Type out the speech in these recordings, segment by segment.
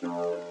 Música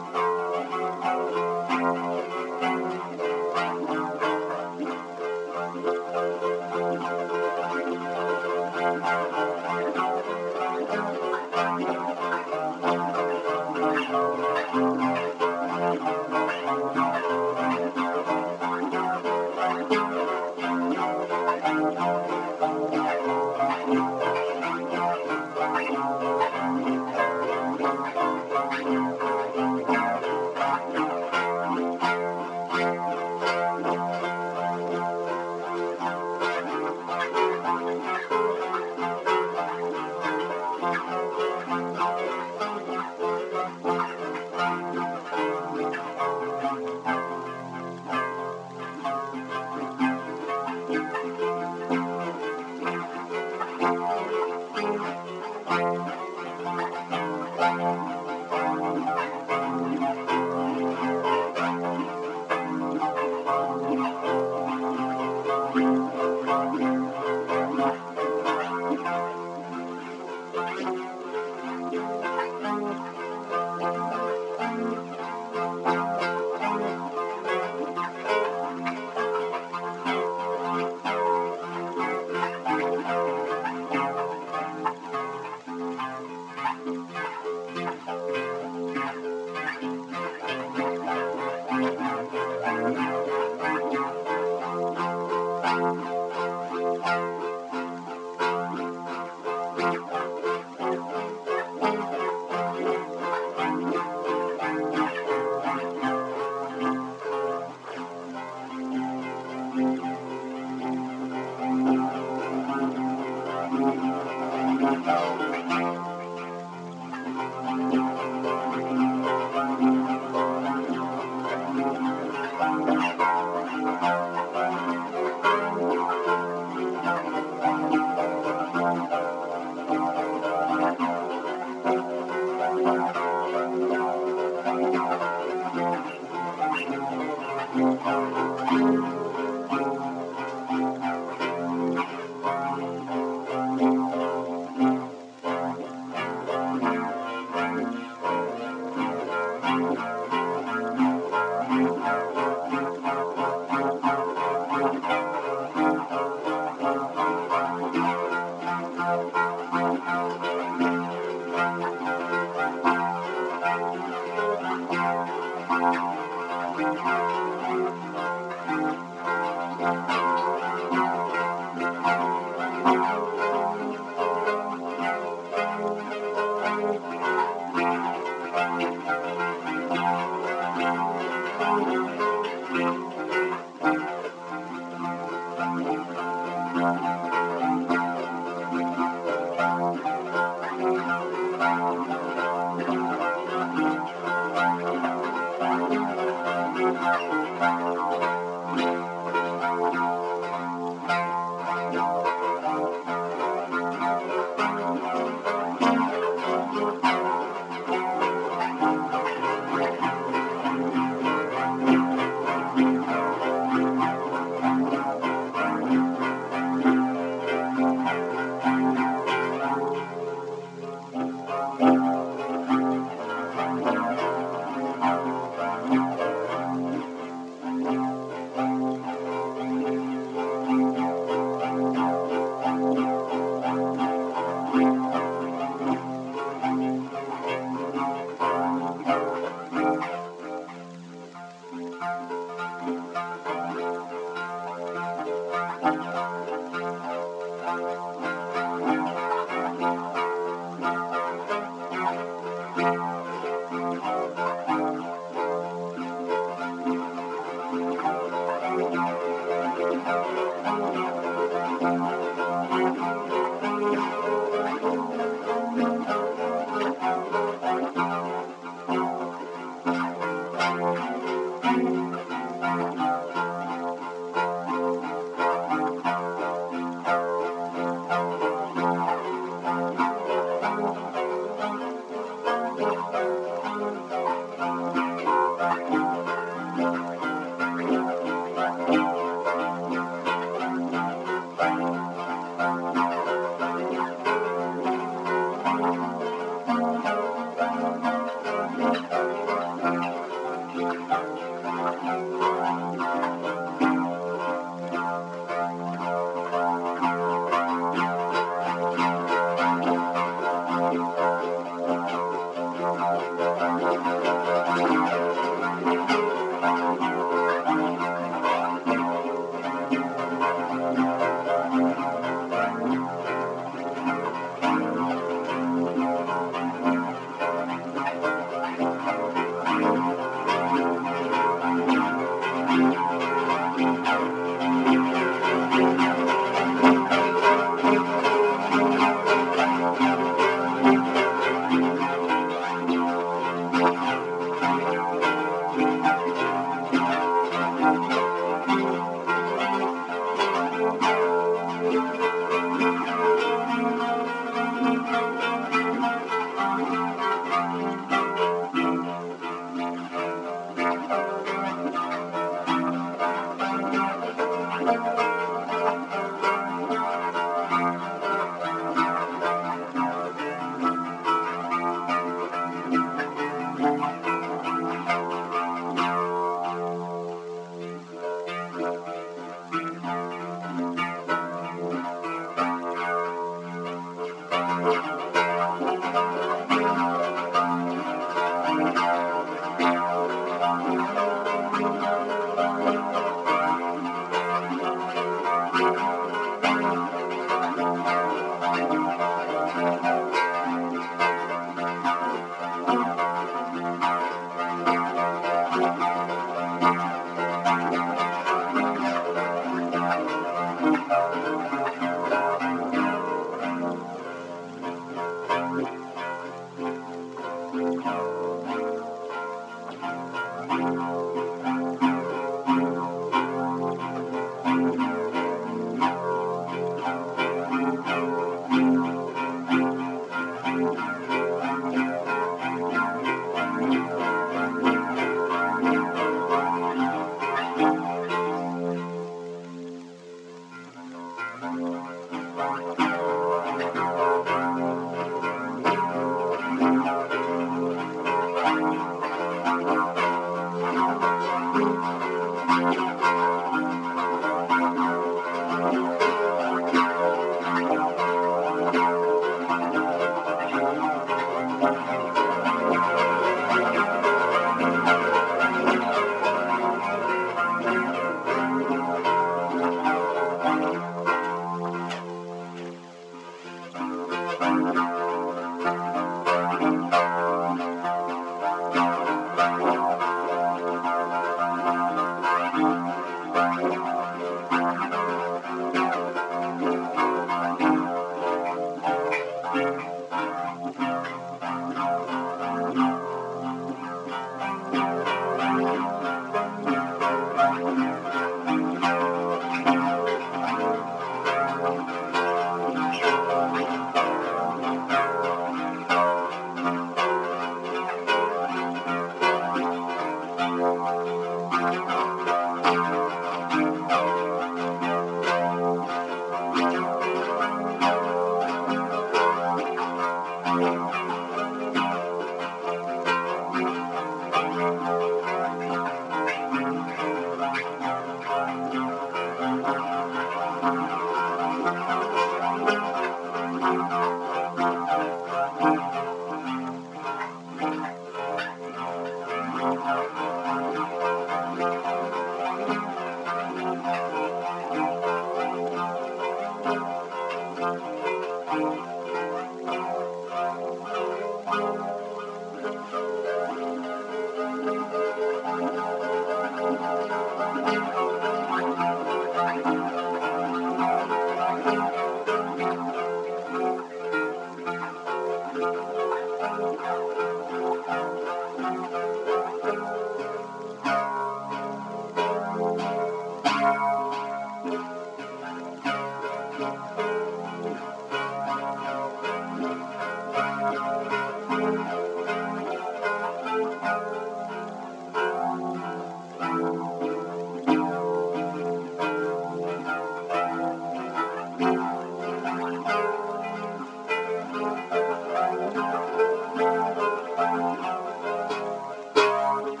Thank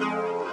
you.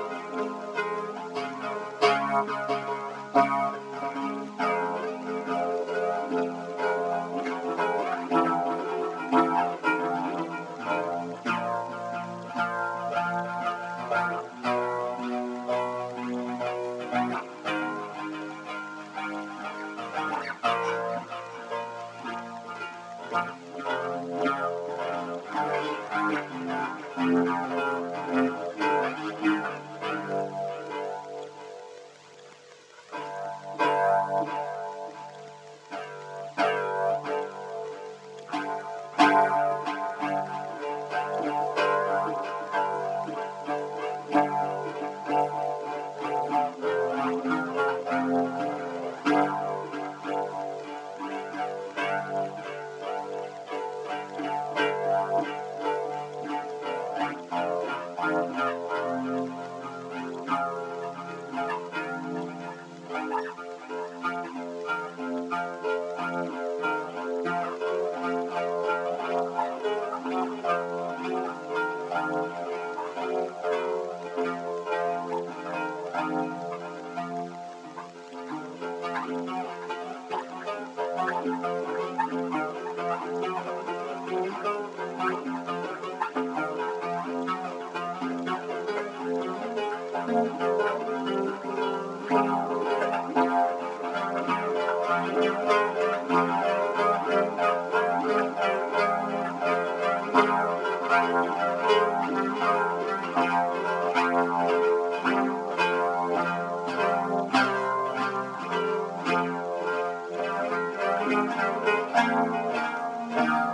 Música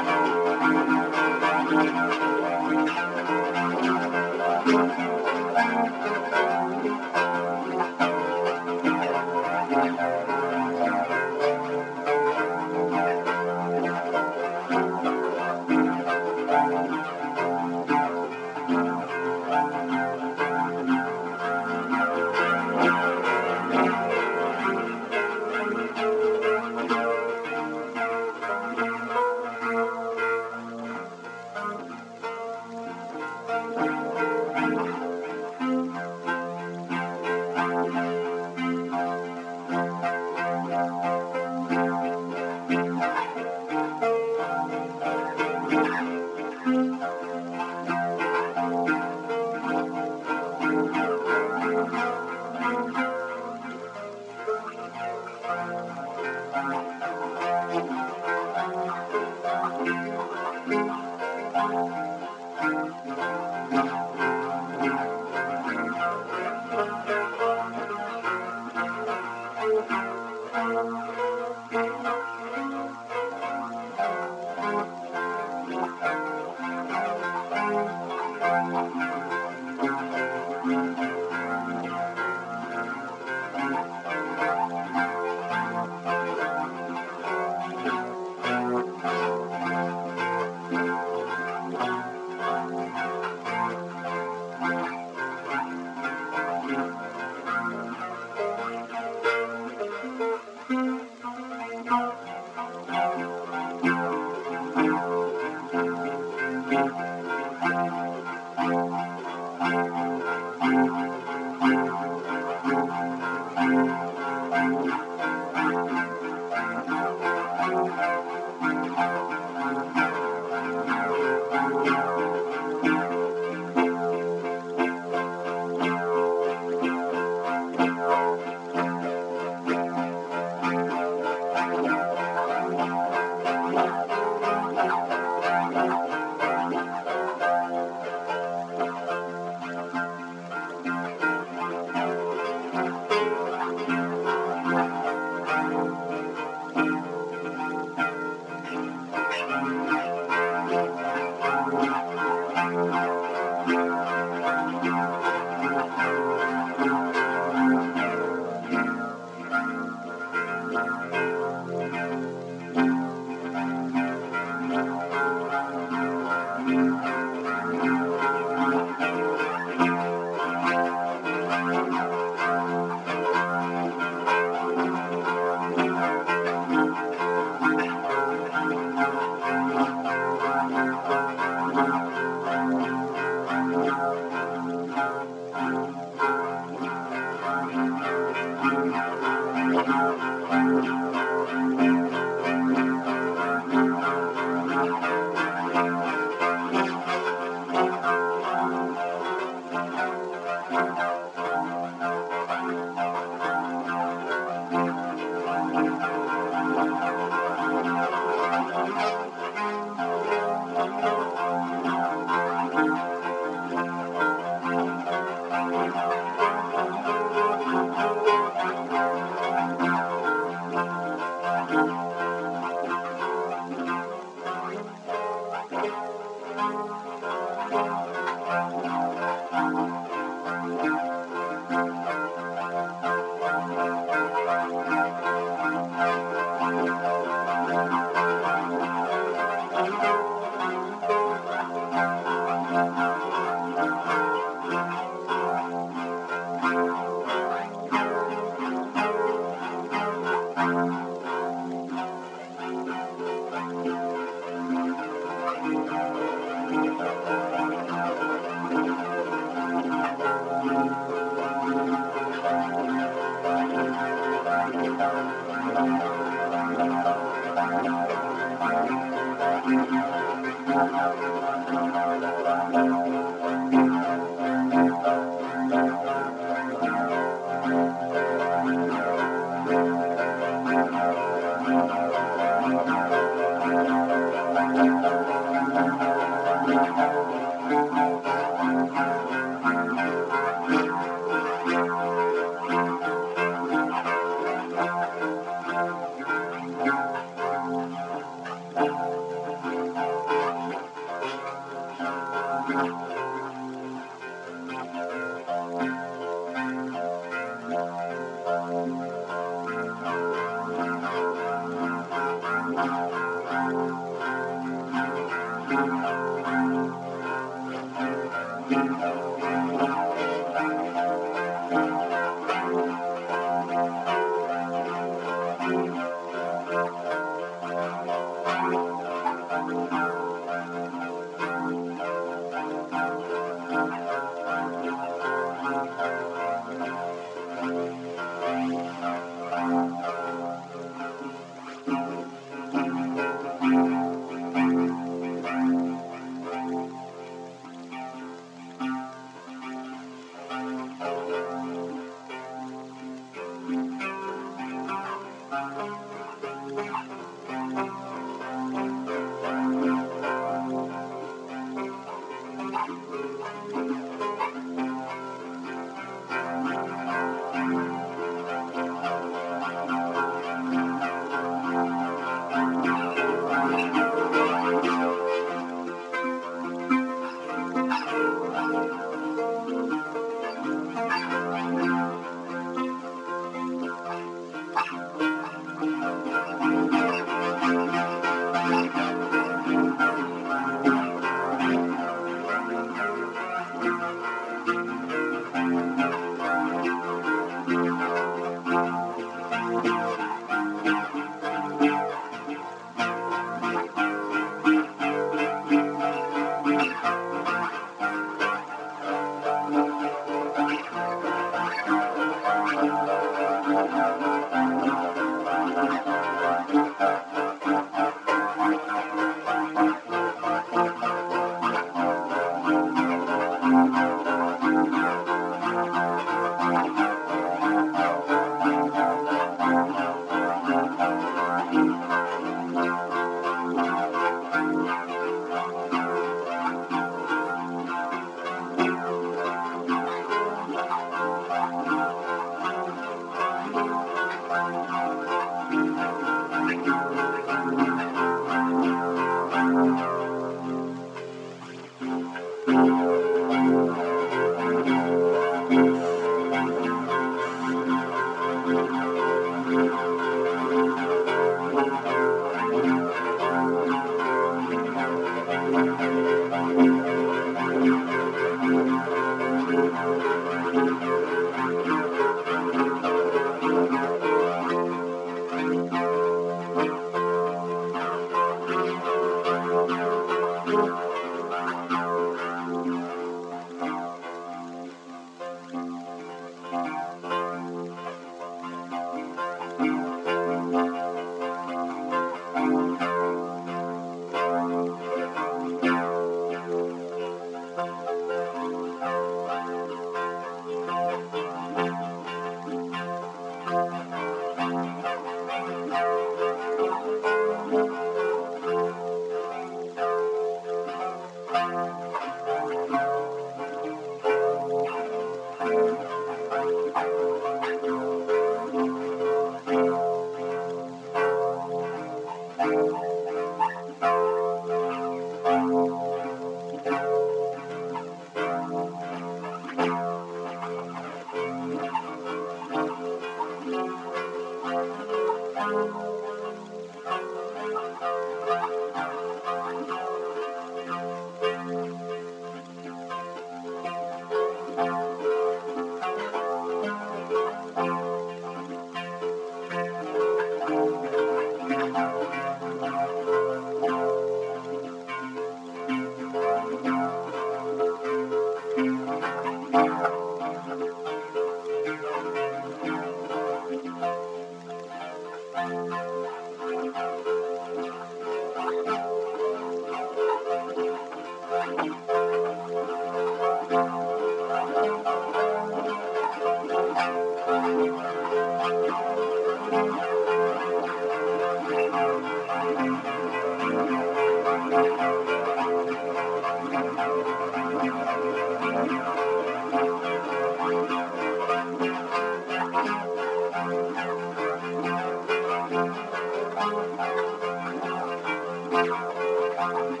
Thank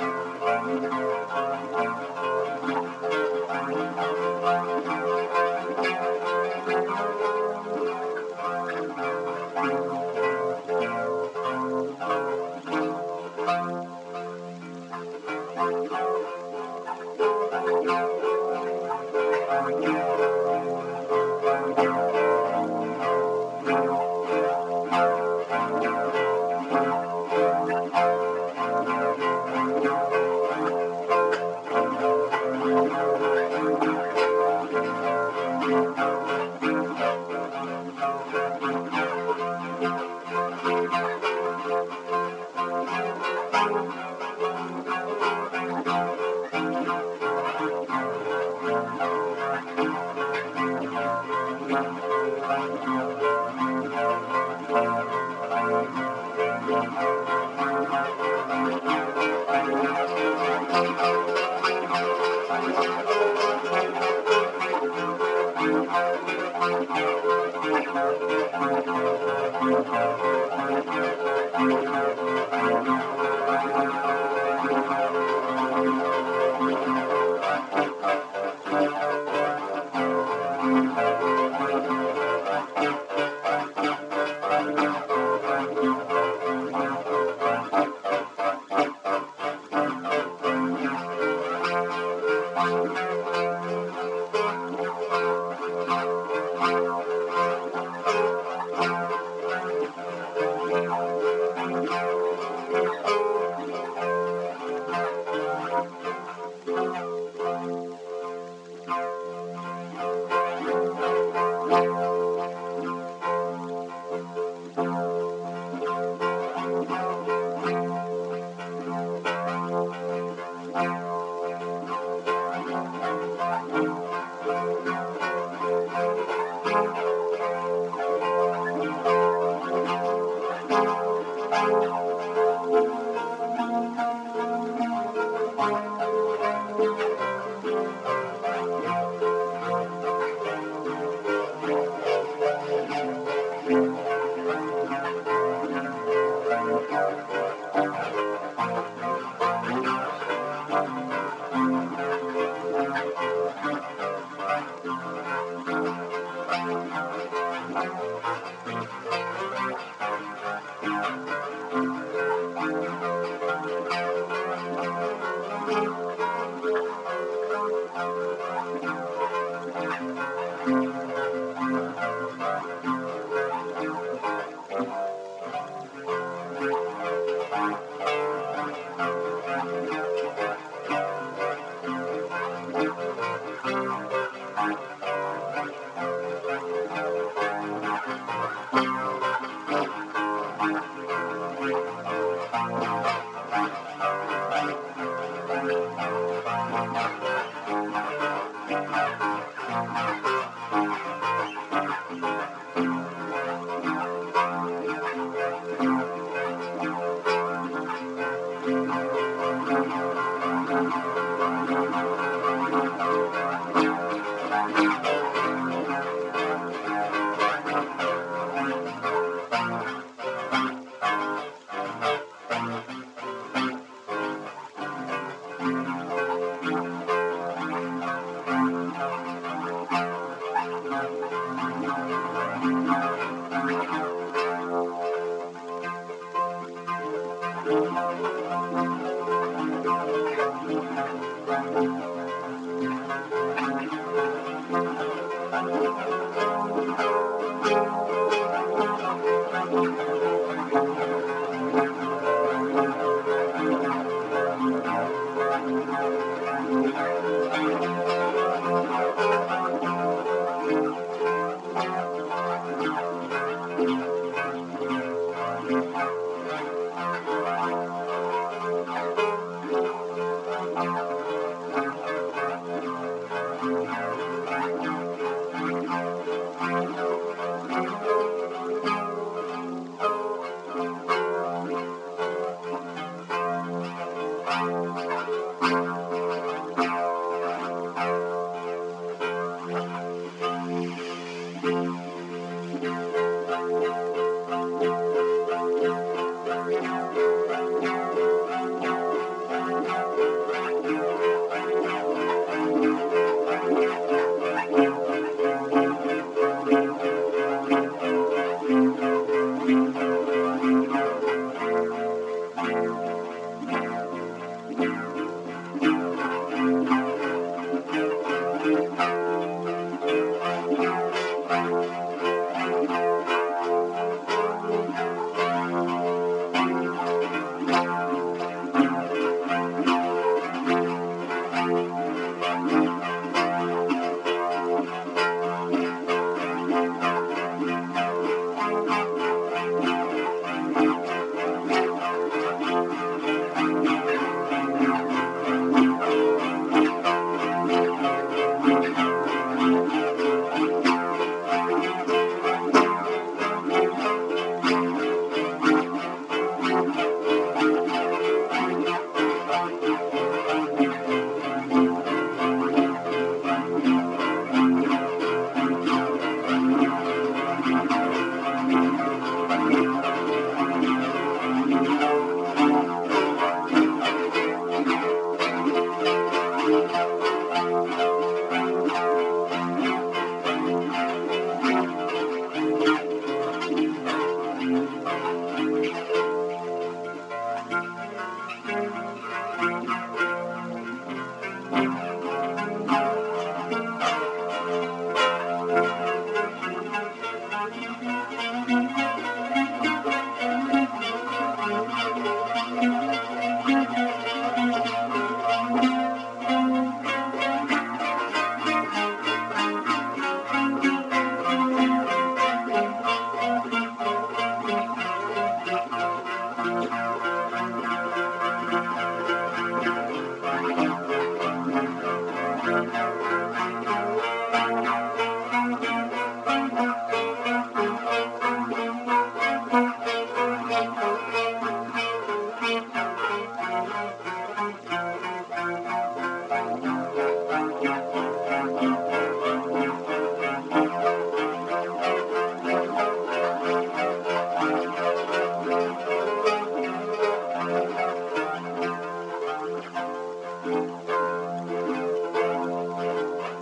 you.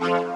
Thank.